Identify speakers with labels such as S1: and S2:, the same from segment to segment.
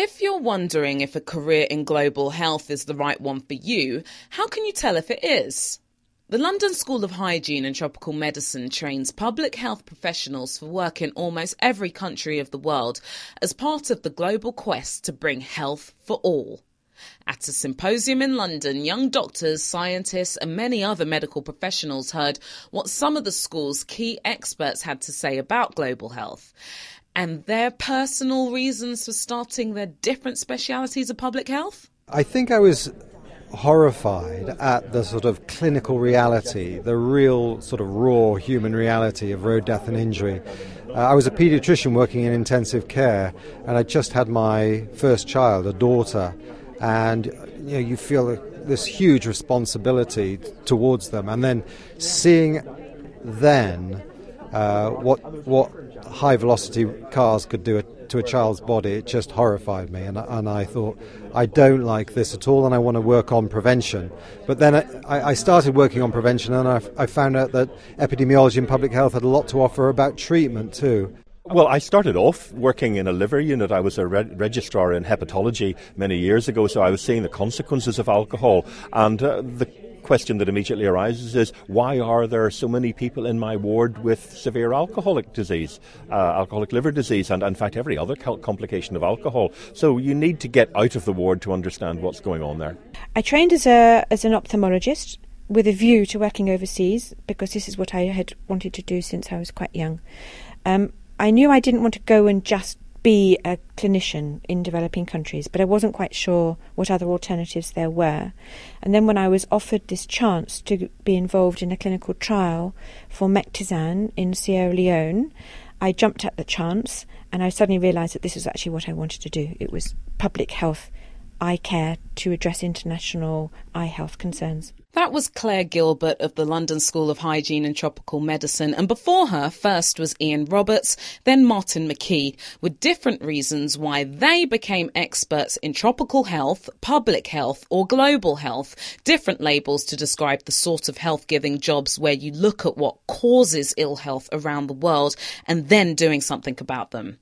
S1: If you're wondering if a career in global health is the right one for you, how can you tell if it is? The London School of Hygiene and Tropical Medicine trains public health professionals for work in almost every country of the world as part of the global quest to bring health for all. At a symposium in London, young doctors, scientists, and many other medical professionals heard what some of the school's key experts had to say about global health and their personal reasons for starting their different specialities of public health?
S2: I think I was horrified at the sort of clinical reality, the real sort of raw human reality of road death and injury. Uh, I was a paediatrician working in intensive care, and I just had my first child, a daughter, and you know you feel this huge responsibility towards them, and then seeing then uh, what what high velocity cars could do to a child's body, it just horrified me. And, and I thought, I don't like this at all, and I want to work on prevention. But then I, I started working on prevention, and I, I found out that epidemiology and public health had a lot to offer about treatment too.
S3: Well, I started off working in a liver unit. I was a re- registrar in hepatology many years ago, so I was seeing the consequences of alcohol. And uh, the question that immediately arises is why are there so many people in my ward with severe alcoholic disease, uh, alcoholic liver disease, and in fact every other complication of alcohol? So you need to get out of the ward to understand what's going on there.
S4: I trained as a as an ophthalmologist with a view to working overseas because this is what I had wanted to do since I was quite young. Um, I knew I didn't want to go and just be a clinician in developing countries, but I wasn't quite sure what other alternatives there were. And then when I was offered this chance to be involved in a clinical trial for Mectizan in Sierra Leone, I jumped at the chance and I suddenly realised that this was actually what I wanted to do. It was public health eye care to address international eye health concerns.
S1: That was Claire Gilbert of the London School of Hygiene and Tropical Medicine, and before her, first was Ian Roberts, then Martin McKee, with different reasons why they became experts in tropical health, public health, or global health, different labels to describe the sort of health giving jobs where you look at what causes ill health around the world and then doing something about them.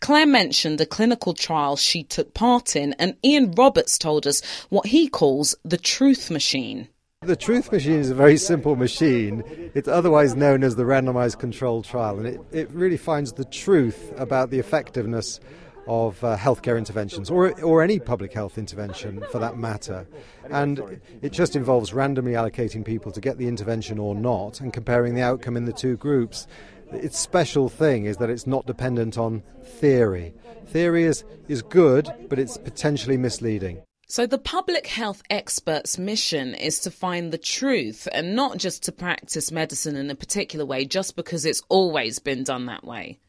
S1: Claire mentioned a clinical trial she took part in, and Ian Roberts told us what he calls the truth machine.
S2: The truth machine is a very simple machine. It's otherwise known as the randomized controlled trial, and it, it really finds the truth about the effectiveness of uh, healthcare interventions or, or any public health intervention for that matter. And it just involves randomly allocating people to get the intervention or not and comparing the outcome in the two groups its special thing is that it's not dependent on theory. Theory is, is good, but it's potentially misleading.
S1: So, the public health expert's mission is to find the truth and not just to practice medicine in a particular way just because it's always been done that way.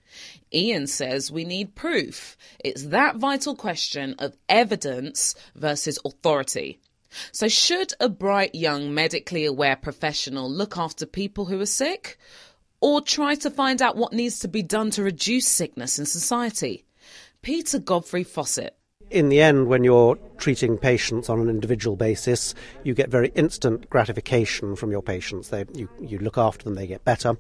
S1: Ian says we need proof. It's that vital question of evidence versus authority. So, should a bright young medically aware professional look after people who are sick? or try to find out what needs to be done to reduce sickness in society. Peter Godfrey-Faussett.
S5: In the end, when you're treating patients on an individual basis, you get very instant gratification from your patients. They, you, you look after them, they get better.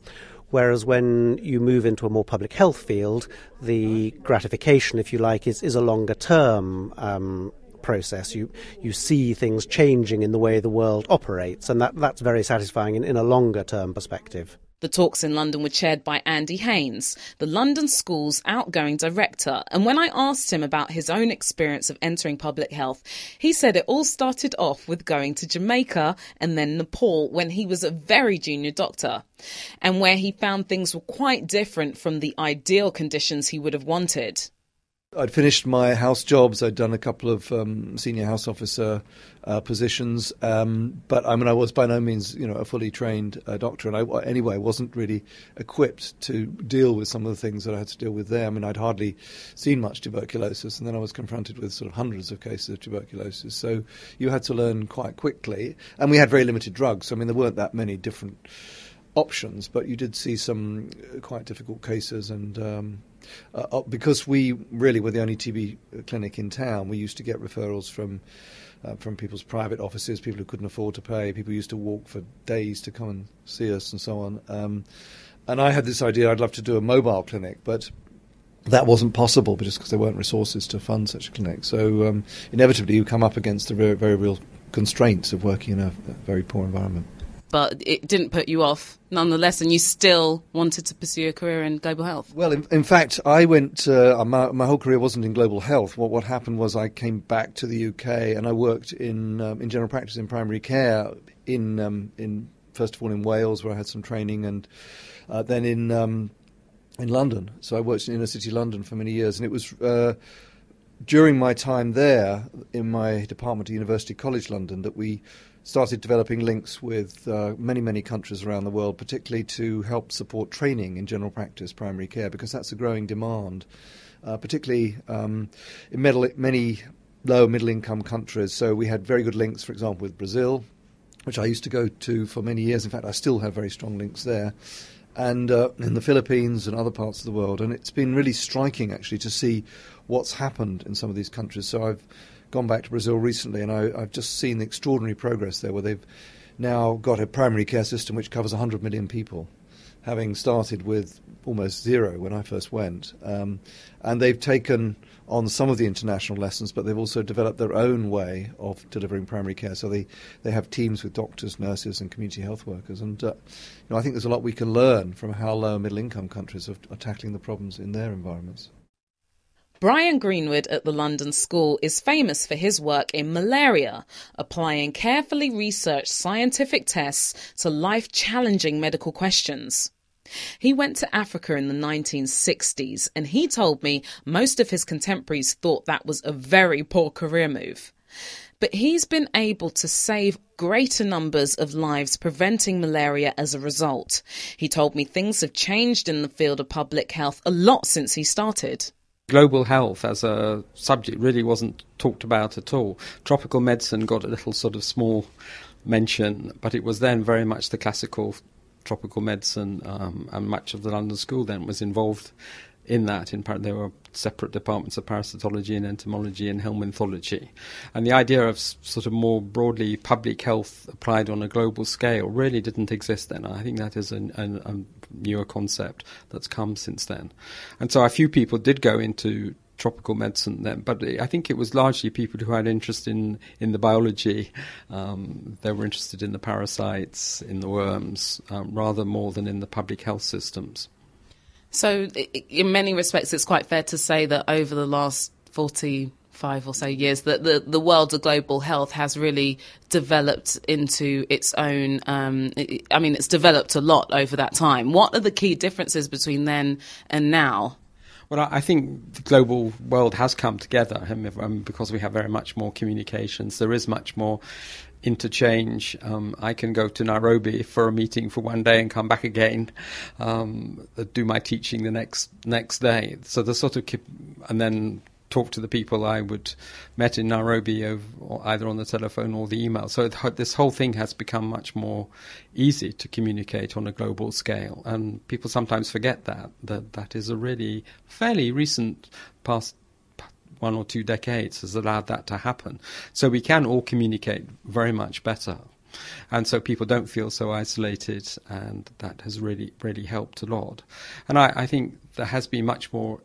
S5: Whereas when you move into a more public health field, the gratification, if you like, is, is a longer term um, process. You you see things changing in the way the world operates, and that, that's very satisfying in, in a longer term perspective.
S1: The talks in London were chaired by Andy Haines, the London School's outgoing director. And when I asked him about his own experience of entering public health, he said it all started off with going to Jamaica and then Nepal when he was a very junior doctor, and where he found things were quite different from the ideal conditions he would have wanted.
S6: I'd finished my house jobs. I'd done a couple of um, senior house officer uh, positions, um, but I mean, I was by no means, you know, a fully trained uh, doctor, and I, anyway, wasn't really equipped to deal with some of the things that I had to deal with there. I mean, I'd hardly seen much tuberculosis, and then I was confronted with sort of hundreds of cases of tuberculosis. So you had to learn quite quickly, and we had very limited drugs. I mean, there weren't that many different options, but you did see some quite difficult cases and. Um, uh, uh, because we really were the only TB clinic in town, we used to get referrals from uh, from people's private offices, people who couldn't afford to pay. People used to walk for days to come and see us, and so on. Um, and I had this idea: I'd love to do a mobile clinic, but that wasn't possible just because there weren't resources to fund such a clinic. So um, inevitably, you come up against the very, very real constraints of working in a, a very poor environment
S1: but it didn't put you off nonetheless, and you still wanted to pursue a career in global health.
S6: Well, in, in fact, I went. Uh, my, my, whole career wasn't in global health. What what happened was I came back to the UK and I worked in um, in general practice in primary care in um, in first of all in Wales where I had some training and uh, then in um, in London. So I worked in inner city London for many years, and it was. Uh, during my time there, in my department at University College London, that we started developing links with uh, many, many countries around the world, particularly to help support training in general practice primary care, because that's a growing demand, uh, particularly um, in middle, many low middle income countries. So we had very good links, for example, with Brazil, which I used to go to for many years. In fact, I still have very strong links there. And uh, in the Philippines and other parts of the world. And it's been really striking, actually, to see what's happened in some of these countries. So I've gone back to Brazil recently, and I, have just seen the extraordinary progress there, where they've now got a primary care system which covers 100 million people, having started with almost zero when I first went. Um, and they've taken on some of the international lessons, but they've also developed their own way of delivering primary care. So they, they have teams with doctors, nurses, and community health workers. And uh, you know, I think there's a lot we can learn from how low and middle income countries are, are tackling the problems in their environments.
S1: Brian Greenwood at the London School is famous for his work in malaria, applying carefully researched scientific tests to life challenging medical questions. He went to Africa in the 1960s and he told me most of his contemporaries thought that was a very poor career move. But he's been able to save greater numbers of lives preventing malaria as a result. He told me things have changed in the field of public health a lot since he started
S7: global health as a subject really wasn't talked about at all. Tropical medicine got a little sort of small mention, but it was then very much the classical tropical medicine, um, and much of the London School then was involved in that. In part, there were separate departments of parasitology and entomology and helminthology. And the idea of sort of more broadly public health applied on a global scale really didn't exist then. I think that is an, an, a newer concept that's come since then. And so a few people did go into tropical medicine then, but I think it was largely people who had interest in, in the biology. Um, they were interested in the parasites, in the worms, um, rather more than in the public health systems.
S1: So, in many respects, it's quite fair to say that over the last 45 or so years, that the, the world of global health has really developed into its own. Um, I mean, it's developed a lot over that time. What are the key differences between then and now?
S7: Well, I think the global world has come together um, because we have very much more communications. There is much more interchange. Um, I can go to Nairobi for a meeting for one day and come back again, um, do my teaching the next next day. So the sort of and then talk to the people I would met in Nairobi either on the telephone or the email. So this whole thing has become much more easy to communicate on a global scale, and people sometimes forget that that that is a really fairly recent past one or two decades has allowed that to happen. So we can all communicate very much better. And so people don't feel so isolated, and that has really, really helped a lot. And I, I think there has been much more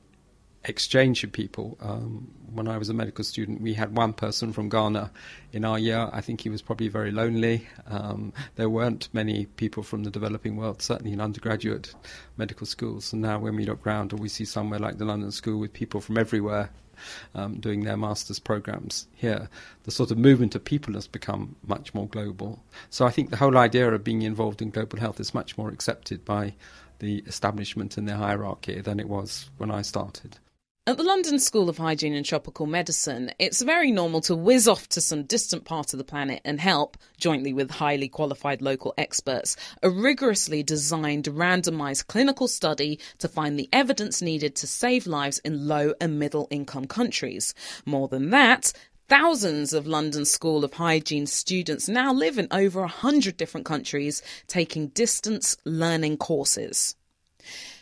S7: exchange of people. Um, when I was a medical student, we had one person from Ghana in our year. I think he was probably very lonely. Um, there weren't many people from the developing world, certainly in undergraduate medical schools. And now, when we look round, or we see somewhere like the London School with people from everywhere um, doing their master's programs here, the sort of movement of people has become much more global. So I think the whole idea of being involved in global health is much more accepted by the establishment and their hierarchy than it was when I started.
S1: At the London School of Hygiene and Tropical Medicine, it's very normal to whiz off to some distant part of the planet and help, jointly with highly qualified local experts, a rigorously designed randomized clinical study to find the evidence needed to save lives in low and middle income countries. More than that, Thousands of London School of Hygiene students now live in over a hundred different countries taking distance learning courses.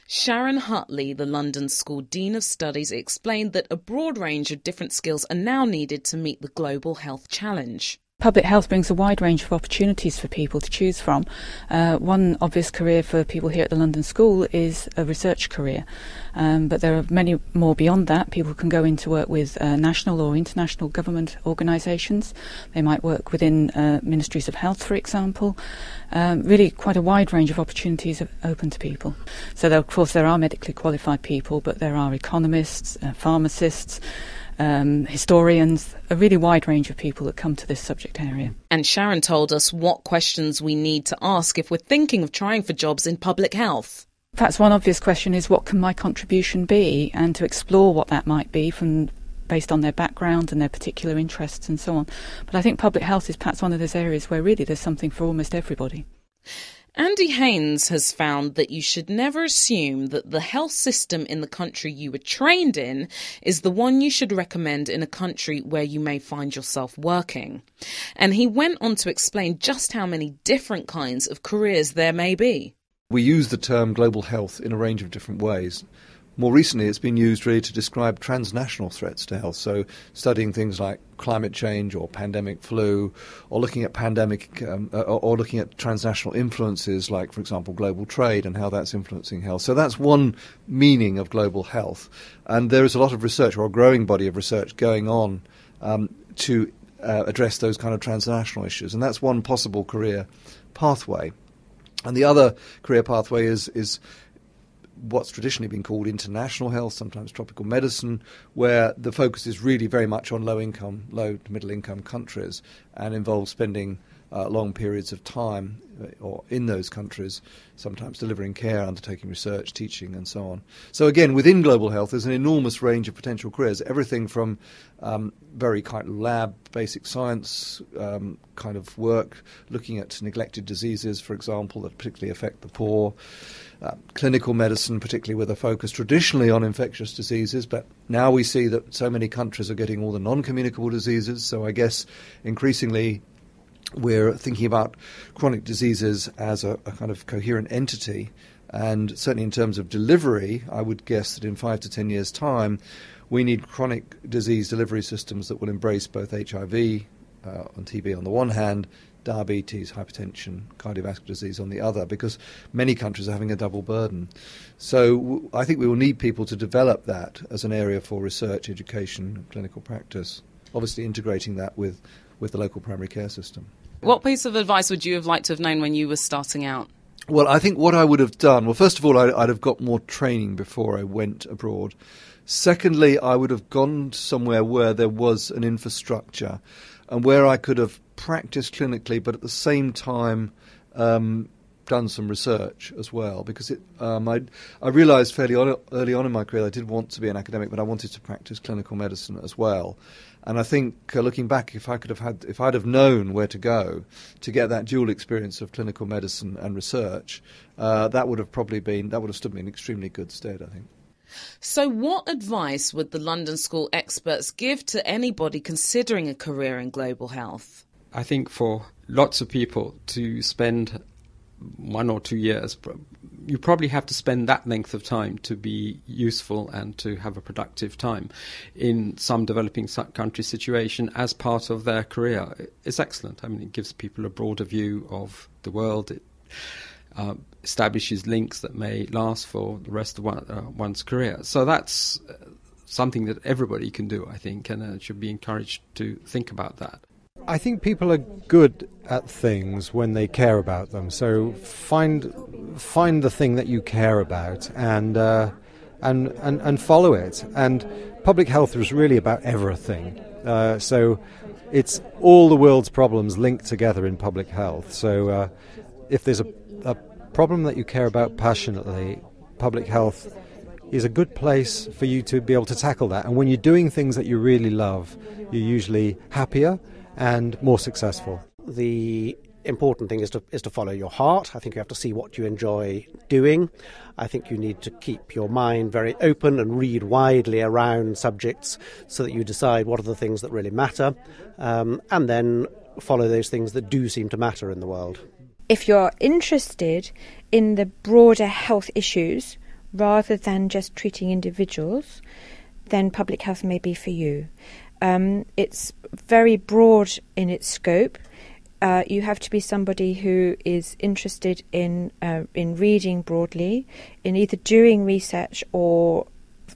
S1: Sharon Huttly, the London School Dean of Studies, explained that a broad range of different skills are now needed to meet the global health challenge
S8: public health brings a wide range of opportunities for people to choose from. Uh, one obvious career for people here at the London School is a research career, um, but there are many more beyond that. People can go into work with uh, national or international government organisations. They might work within uh, ministries of health, for example. Um, really, quite a wide range of opportunities open to people. So, there, of course, there are medically qualified people, but there are economists, uh, pharmacists um, historians, a really wide range of people that come to this subject area.
S1: And Sharon told us what questions we need to ask if we're thinking of trying for jobs in public health.
S8: Perhaps one obvious question is what can my contribution be, and to explore what that might be from based on their background and their particular interests and so on. But I think public health is perhaps one of those areas where really there's something for almost everybody.
S1: Andy Haines has found that you should never assume that the health system in the country you were trained in is the one you should recommend in a country where you may find yourself working. And he went on to explain just how many different kinds of careers there may be.
S6: We use the term global health in a range of different ways. More recently, it's been used really to describe transnational threats to health. So, studying things like climate change or pandemic flu, or looking at pandemic, um, uh, or looking at transnational influences like, for example, global trade and how that's influencing health. So, that's one meaning of global health. And there is a lot of research, or a growing body of research, going on um, to uh, address those kind of transnational issues. And that's one possible career pathway. And the other career pathway is, is what's traditionally been called international health, sometimes tropical medicine, where the focus is really very much on low income, low to middle income countries and involves spending uh, long periods of time uh, or in those countries, sometimes delivering care, undertaking research, teaching, and so on. So again, within global health, there's an enormous range of potential careers. Everything from um, very kind of lab, basic science um, kind of work, looking at neglected diseases, for example, that particularly affect the poor. Uh, clinical medicine, particularly with a focus traditionally on infectious diseases, but now we see that so many countries are getting all the non communicable diseases. So I guess increasingly we're thinking about chronic diseases as a, a, kind of coherent entity. And certainly in terms of delivery, I would guess that in five to ten years' time, we need chronic disease delivery systems that will embrace both HIV uh, and TB on the one hand, diabetes, hypertension, cardiovascular disease on the other, because many countries are having a double burden. So w- I think we will need people to develop that as an area for research, education, clinical practice, obviously integrating that with, with the local primary care system.
S1: What piece of advice would you have liked to have known when you were starting out?
S6: Well, I think what I would have done, well, first of all, I'd, I'd have got more training before I went abroad. Secondly, I would have gone somewhere where there was an infrastructure and where I could have practiced clinically, but at the same time um, done some research as well. Because it, um, I, I realised fairly on, early on in my career I did want to be an academic, but I wanted to practice clinical medicine as well. And I think, uh, looking back, if I could have had, if I'd have known where to go to get that dual experience of clinical medicine and research, uh, that would have probably been that would have stood me in extremely good stead. I think.
S1: So, what advice would the London School experts give to anybody considering a career in global health?
S7: I think for lots of people to spend one or two years, you probably have to spend that length of time to be useful and to have a productive time in some developing country situation as part of their career. It's excellent. I mean, it gives people a broader view of the world. It, uh, establishes links that may last for the rest of one, uh, one's career. So that's uh, something that everybody can do, I think, and uh, should be encouraged to think about that.
S2: I think people are good at things when they care about them. So find find the thing that you care about and uh, and, and and follow it. And public health is really about everything. Uh, so it's all the world's problems linked together in public health. So uh, if there's a, a problem that you care about passionately, public health is a good place for you to be able to tackle that. And when you're doing things that you really love, you're usually happier and more successful.
S5: The important thing is to is to follow your heart. I think you have to see what you enjoy doing. I think you need to keep your mind very open and read widely around subjects so that you decide what are the things that really matter, um, and then follow those things that do seem to matter in the world.
S4: If you're interested in the broader health issues rather than just treating individuals, then public health may be for you. Um, it's very broad in its scope. Uh, you have to be somebody who is interested in uh, in reading broadly, in either doing research or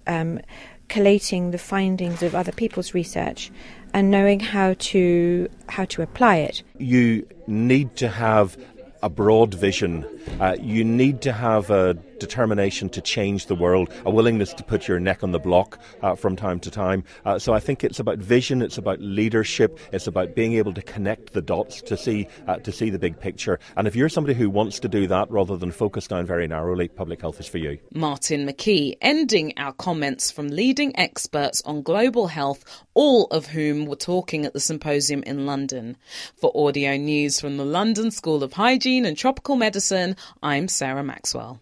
S4: um, collating the findings of other people's research, and knowing how to how to apply it.
S3: You need to have a broad vision. Uh, you need to have a determination to change the world, a willingness to put your neck on the block uh, from time to time. Uh, so I think it's about vision, it's about leadership, it's about being able to connect the dots to see uh, to see the big picture. And if you're somebody who wants to do that rather than focus down very narrowly, public health is for you.
S1: Martin McKee, ending our comments from leading experts on global health, all of whom were talking at the symposium in London. For audio news from the London School of Hygiene and Tropical Medicine, I'm Sarah Maxwell.